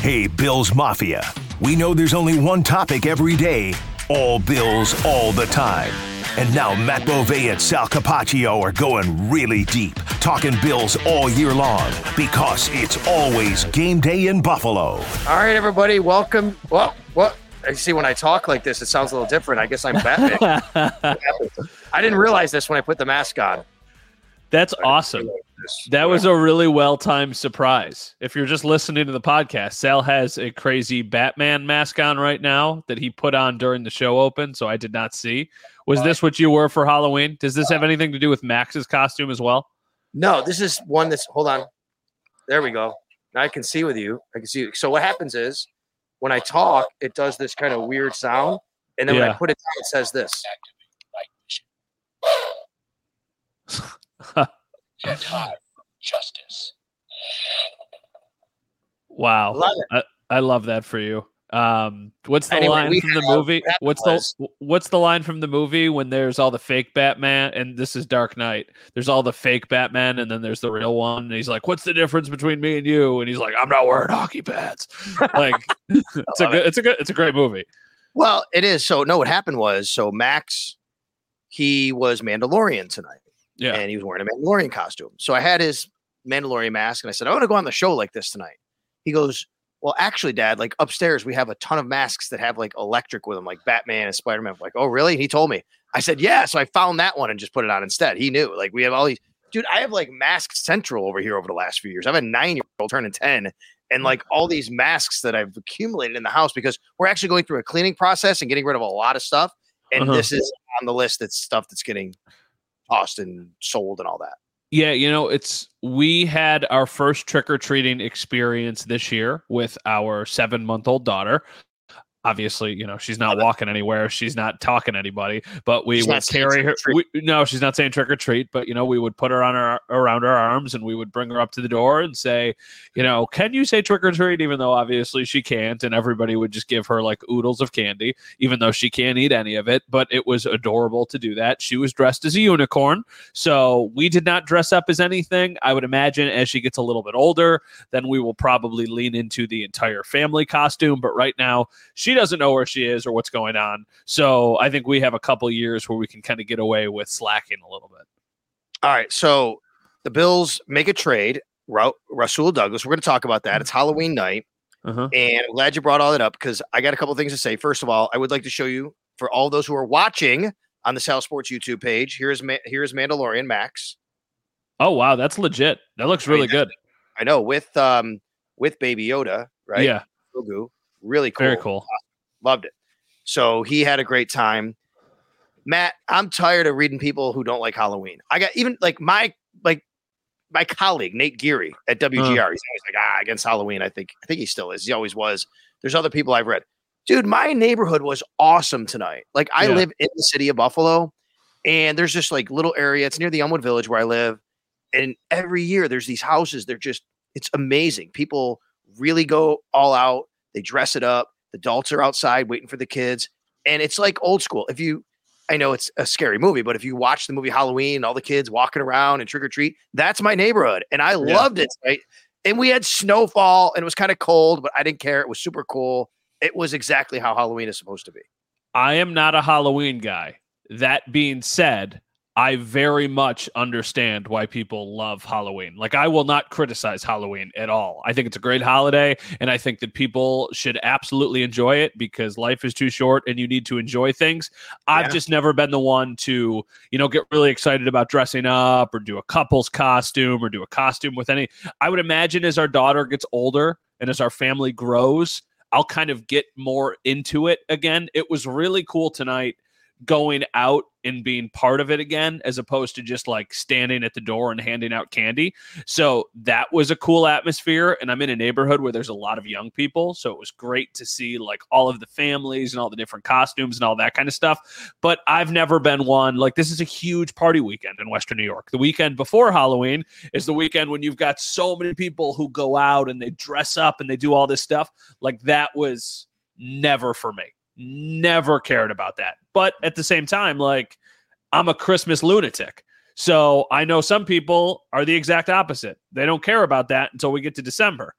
Hey, Bills Mafia. We know there's only one topic every day all Bills, all the time. And now Matt Bove and Sal Capaccio are going really deep, talking Bills all year long because it's always game day in Buffalo. All right, everybody, welcome. Well, what? I see when I talk like this, it sounds a little different. I guess I'm Batman. I didn't realize this when I put the mask on. That's awesome. That was a really well timed surprise. If you're just listening to the podcast, Sal has a crazy Batman mask on right now that he put on during the show open, so I did not see. Was this what you were for Halloween? Does this have uh, anything to do with Max's costume as well? No, this is one that's. Hold on. There we go. Now I can see with you. I can see. You. So what happens is when I talk, it does this kind of weird sound, and then when I put it down, it says this. Wow. Love I, I love that for you. Um, what's the Anyway, line from the movie? What's happened the what's the line from the movie when there's all the fake Batman and this is Dark Knight? There's all the fake Batman and then there's the real one. And he's like, "What's the difference between me and you?" And he's like, "I'm not wearing hockey pads." Like, it's a good, it's a good, it's a great movie. Well, it is. So no, what happened was so Max, he was Mandalorian tonight. Yeah. and he was wearing a Mandalorian costume. So I had his Mandalorian mask, and I said, "I want to go on the show like this tonight." He goes, "Well, actually, Dad, like upstairs we have a ton of masks that have like electric with them, like Batman and Spider Man." Like, oh, really? He told me. I said, "Yeah." So I found that one and just put it on instead. He knew. Like, we have all these. Dude, I have like mask central over here over the last few years. I have a nine year old turning ten. And like all these masks that I've accumulated in the house because we're actually going through a cleaning process and getting rid of a lot of stuff. And Uh-huh. this is on the list. That's stuff that's getting and sold and all that. Yeah, you know, it's we had our first trick or treating experience this year with our seven month old daughter. Obviously, you know, she's not walking anywhere, she's not talking to anybody, but we She's would carry her. We, no, she's not saying trick or treat, but you know, we would put her on our around our arms and we would bring her up to the door and say, you know, can you say trick or treat? Even though obviously she can't, and everybody would just give her like oodles of candy, even though she can't eat any of it. But it was adorable to do that. She was dressed as a unicorn. So we did not dress up as anything. I would imagine as she gets a little bit older, then we will probably lean into the entire family costume. But right now, she doesn't know where she is or what's going on. So I think we have a couple years where we can kind of get away with slacking a little bit. All right. So the Bills make a trade Ra- Rasul Douglas. We're going to talk about that. It's Halloween night. Uh-huh. And I'm glad you brought all that up because I got a couple things to say. First of all, I would like to show you for all those who are watching on the Sal Sports YouTube page. Here's Ma- here's Mandalorian Max. Oh wow, that's legit. That looks really good. I know with um with Baby Yoda, right? Yeah, Grogu. Really cool. very cool. Loved it. So he had a great time. Matt, I'm tired of reading people who don't like Halloween. I got even like my like my colleague Nate Geary at WGR. He's always like ah against Halloween. I think I think he still is. He always was. There's other people I've read. Dude, my neighborhood was awesome tonight. Like I Yeah. live in the city of Buffalo, and there's just like little area. It's near the Elmwood Village where I live, and every year there's these houses. They're just it's amazing. People really go all out. They dress it up. The adults are outside waiting for the kids, and it's like old school. If you, I know it's a scary movie, but if you watch the movie Halloween, all the kids walking around and trick or treat, that's my neighborhood, and I loved it. Right, and we had snowfall, and it was kind of cold, but I didn't care. It was super cool. It was exactly how Halloween is supposed to be. I am not a Halloween guy. That being said, I very much understand why people love Halloween. Like, I will not criticize Halloween at all. I think it's a great holiday, and I think that people should absolutely enjoy it because life is too short and you need to enjoy things. I've Yeah. just never been the one to, you know, get really excited about dressing up or do a couple's costume or do a costume with any. I would imagine as our daughter gets older and as our family grows, I'll kind of get more into it again. It was really cool tonight going out and being part of it again as opposed to just like standing at the door and handing out candy. So that was a cool atmosphere and I'm in a neighborhood where there's a lot of young people, so it was great to see like all of the families and all the different costumes and all that kind of stuff. But I've never been one like this is a huge party weekend in western New York. The weekend before Halloween is the weekend when you've got so many people who go out and they dress up and they do all this stuff. Like that was never for me. Never cared about that. But at the same time, like I'm a Christmas lunatic. So I know some people are the exact opposite. They don't care about that until we get to December.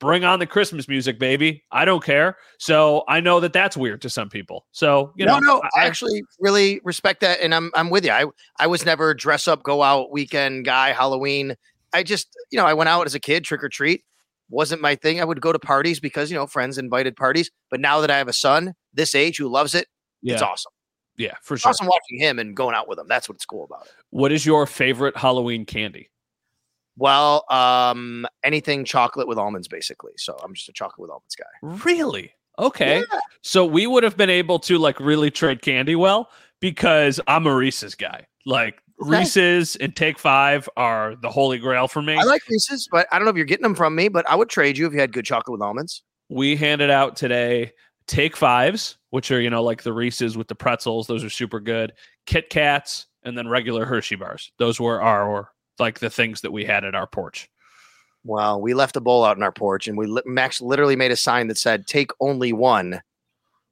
Bring on the Christmas music, baby. I don't care. So I know that that's weird to some people. So, you know, no, no, I I- actually really respect that, and I'm I'm with you. I I was never dress up, go out weekend guy, Halloween. I just you know I went out as a kid, trick or treat, wasn't my thing. I would go to parties because you know friends invited parties. But now that I have a son this age who loves it, yeah, it's awesome. yeah, for It's sure. awesome watching him and going out with him. That's what's cool about it. What is your favorite Halloween candy? Well, um, anything chocolate with almonds, basically. So I'm just a chocolate with almonds guy. Really? Okay. So we would have been able to like really trade candy well because I'm a Reese's guy. Like. Reese's and Take Five are the holy grail for me. I like Reese's, but I don't know if you're getting them from me. But I would trade you if you had good chocolate with almonds. we handed out today Take Fives, which are, you know, like the Reese's with the pretzels. Those are super good. Kit Kats and then regular Hershey bars. Those were our like the things that we had at our porch. Well, we left a bowl out in our porch, and we Max literally made a sign that said "Take only one,"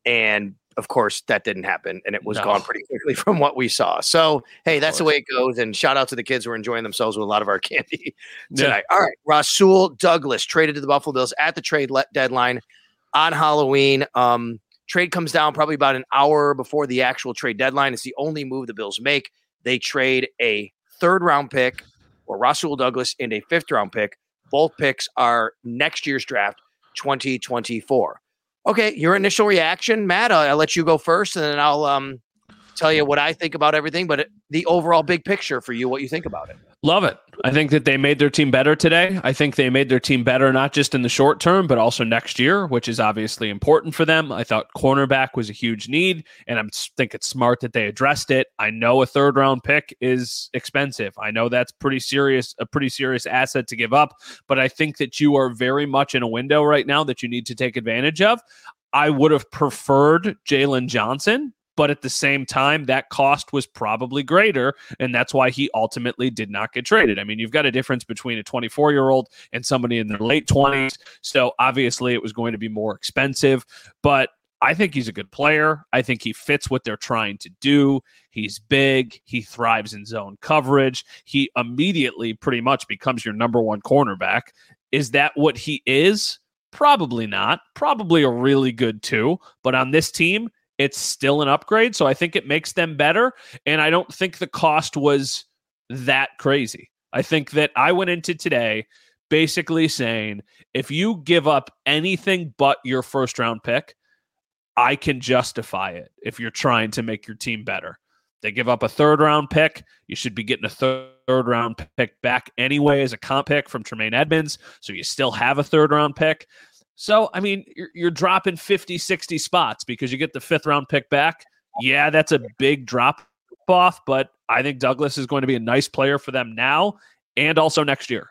and of course that didn't happen, and it was No. gone pretty quickly from what we saw. So, hey, that's the way it goes. And shout out to the kids who are enjoying themselves with a lot of our candy Yeah. All right, Rasul Douglas traded to the Buffalo Bills at the trade let deadline on Halloween. Um, trade comes down probably about an hour before the actual trade deadline. It's the only move the Bills make. They trade a third round pick or Rasul Douglas and a fifth round pick. Both picks are next year's draft, 2024. Okay, your initial reaction, Matt. I'll, I'll let you go first, and then I'll um tell you what I think about everything. But the overall big picture for you, what you think about it. Love it. I think that they made their team better today. I think they made their team better not just in the short term, but also next year, which is obviously important for them. I thought cornerback was a huge need, and I think it's smart that they addressed it. I know a third round pick is expensive. I know that's pretty serious, a pretty serious asset to give up, but I think that you are very much in a window right now that you need to take advantage of. I would have preferred Jaylon Johnson, but at the same time, that cost was probably greater and that's why he ultimately did not get traded. I mean, you've got a difference between a 24 year old and somebody in their late 20s. So obviously, it was going to be more expensive, but I think he's a good player. I think he fits what they're trying to do. He's big. He thrives in zone coverage. He immediately pretty much becomes your number one cornerback. Is that what he is? Probably not. Probably a really good two. But on this team, it's still an upgrade. So I think it makes them better. And I don't think the cost was that crazy. I think that I went into today basically saying if you give up anything but your first round pick, I can justify it if you're trying to make your team better. They give up a third round pick. You should be getting a third round pick back anyway as a comp pick from Tremaine Edmunds. So you still have a third round pick. So, I mean, you're, you're dropping 50, 60 spots because you get the fifth round pick back. Yeah, that's a big drop off, but I think Douglas is going to be a nice player for them now and also next year.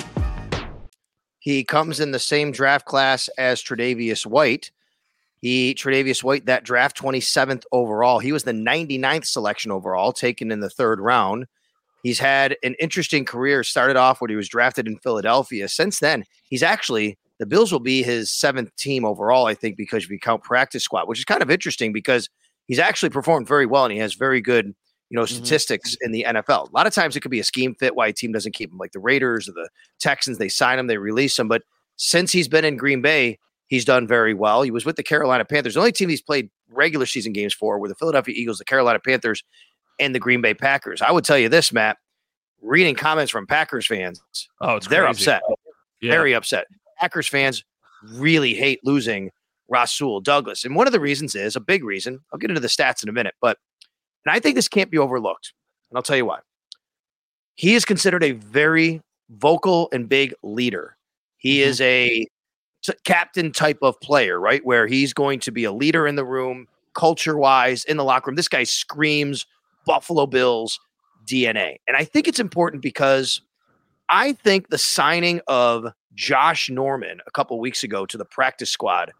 He comes in the same draft class as Tre'Davious White. He Tre'Davious White that draft 27th overall. He was the 99th selection overall, taken in the third round. He's had an interesting career. Started off when he was drafted in Philadelphia. Since then, he's actually the Bills will be his seventh team overall, I think, because if you count practice squad, which is kind of interesting because he's actually performed very well and he has very good you know, statistics mm-hmm. in the NFL. A lot of times it could be a scheme fit why a team doesn't keep him, like the Raiders or the Texans. They sign him, they release him. But since he's been in Green Bay, he's done very well. He was with the Carolina Panthers. The only team he's played regular season games for were the Philadelphia Eagles, the Carolina Panthers, and the Green Bay Packers. I would tell you this, Matt, reading comments from Packers fans, oh, it's they're crazy. upset. Yeah. Very upset. Packers fans really hate losing Rasul Douglas. And one of the reasons is a big reason. I'll get into the stats in a minute, but and I think this can't be overlooked. And I'll tell you why. He is considered a very vocal and big leader. He mm-hmm. is a t- captain type of player, right? Where he's going to be a leader in the room, culture wise, in the locker room. This guy screams Buffalo Bills DNA. And I think it's important because I think the signing of Josh Norman a couple weeks ago to the practice squad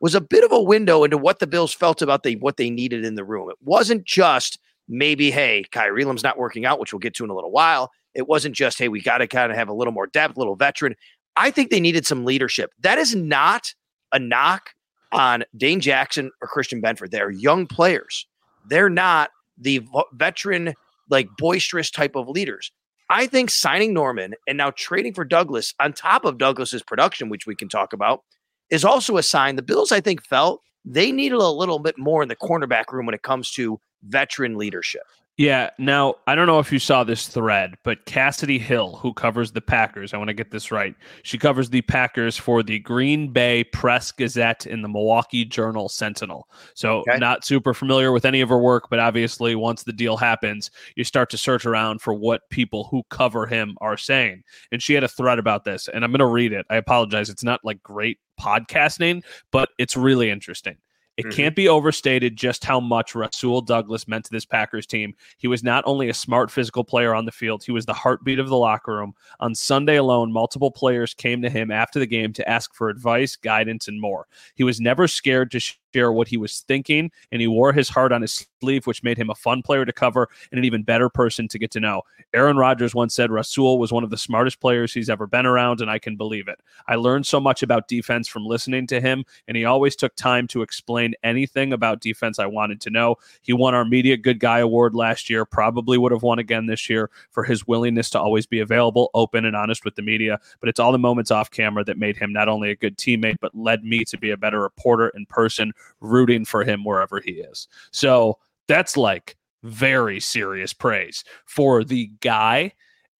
was a bit of a window into what the Bills felt about what they needed in the room. It wasn't just maybe, hey, Kaiir Elam's not working out, which we'll get to in a little while. It wasn't just, hey, we got to kind of have a little more depth, a little veteran. I think they needed some leadership. That is not a knock on Dane Jackson or Christian Benford. They're young players. They're not the veteran, like boisterous type of leaders. I think signing Norman and now trading for Douglas on top of Douglas's production, which we can talk about, is also a sign the Bills, I think, felt they needed a little bit more in the cornerback room when it comes to veteran leadership. Yeah. Now, I don't know if you saw this thread, but Kassidy Hill, who covers the Packers, I want to get this right. She covers the Packers for the Green Bay Press Gazette and the Milwaukee Journal Sentinel. So, okay. not super familiar with any of her work, but obviously, once the deal happens, you start to search around for what people who cover him are saying. And she had a thread about this, and I'm going to read it. I apologize. It's not like great podcasting, but it's really interesting. It mm-hmm. can't be overstated just how much Rasul Douglas meant to this Packers team. He was not only a smart physical player on the field, he was the heartbeat of the locker room. On Sunday alone, multiple players came to him after the game to ask for advice, guidance, and more. He was never scared to share what he was thinking, and he wore his heart on his sleeve, which made him a fun player to cover and an even better person to get to know. Aaron Rodgers once said Rasul was one of the smartest players he's ever been around, and I can believe it. I learned so much about defense from listening to him, and he always took time to explain anything about defense I wanted to know. He won our Media Good Guy Award last year, probably would have won again this year for his willingness to always be available, open, and honest with the media. But it's all the moments off camera that made him not only a good teammate, but led me to be a better reporter in person rooting for him wherever he is. So that's like very serious praise for the guy.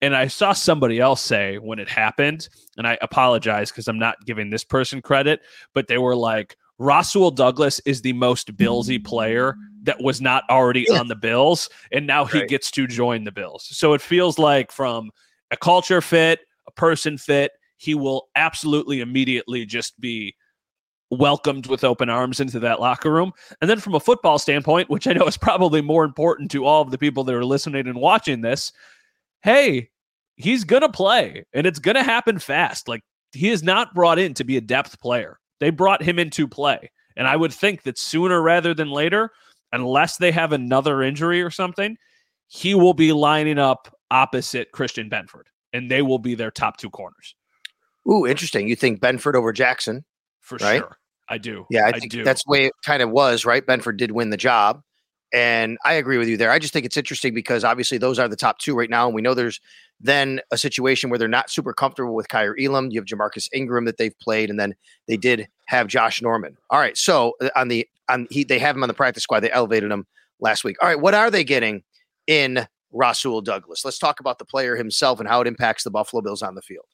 And I saw somebody else say when it happened, and I apologize because I'm not giving this person credit, but they were like, Rasul Douglas is the most Billsy player that was not already on the Bills, and now he right. gets to join the Bills. So it feels like from a culture fit, a person fit. He will absolutely immediately just be welcomed with open arms into that locker room. And then from a football standpoint, which I know is probably more important to all of the people that are listening and watching this, hey, he's going to play and it's going to happen fast. Like he is not brought in to be a depth player. They brought him in to play. And I would think that sooner rather than later, unless they have another injury or something, he will be lining up opposite Christian Benford and they will be their top two corners. Ooh, interesting. You think Benford over Jackson? For right? sure. I do. Yeah, I, I think do. that's the way it kind of was, right? Benford did win the job. And I agree with you there. I just think it's interesting because obviously those are the top two right now. And we know there's then a situation where they're not super comfortable with Kaiir Elam. You have Jamarcus Ingram that they've played, and then they did have Josh Norman. All right. So uh, on the on he they have him on the practice squad. They elevated him last week. All right, what are they getting in Rasul Douglas? Let's talk about the player himself and how it impacts the Buffalo Bills on the field.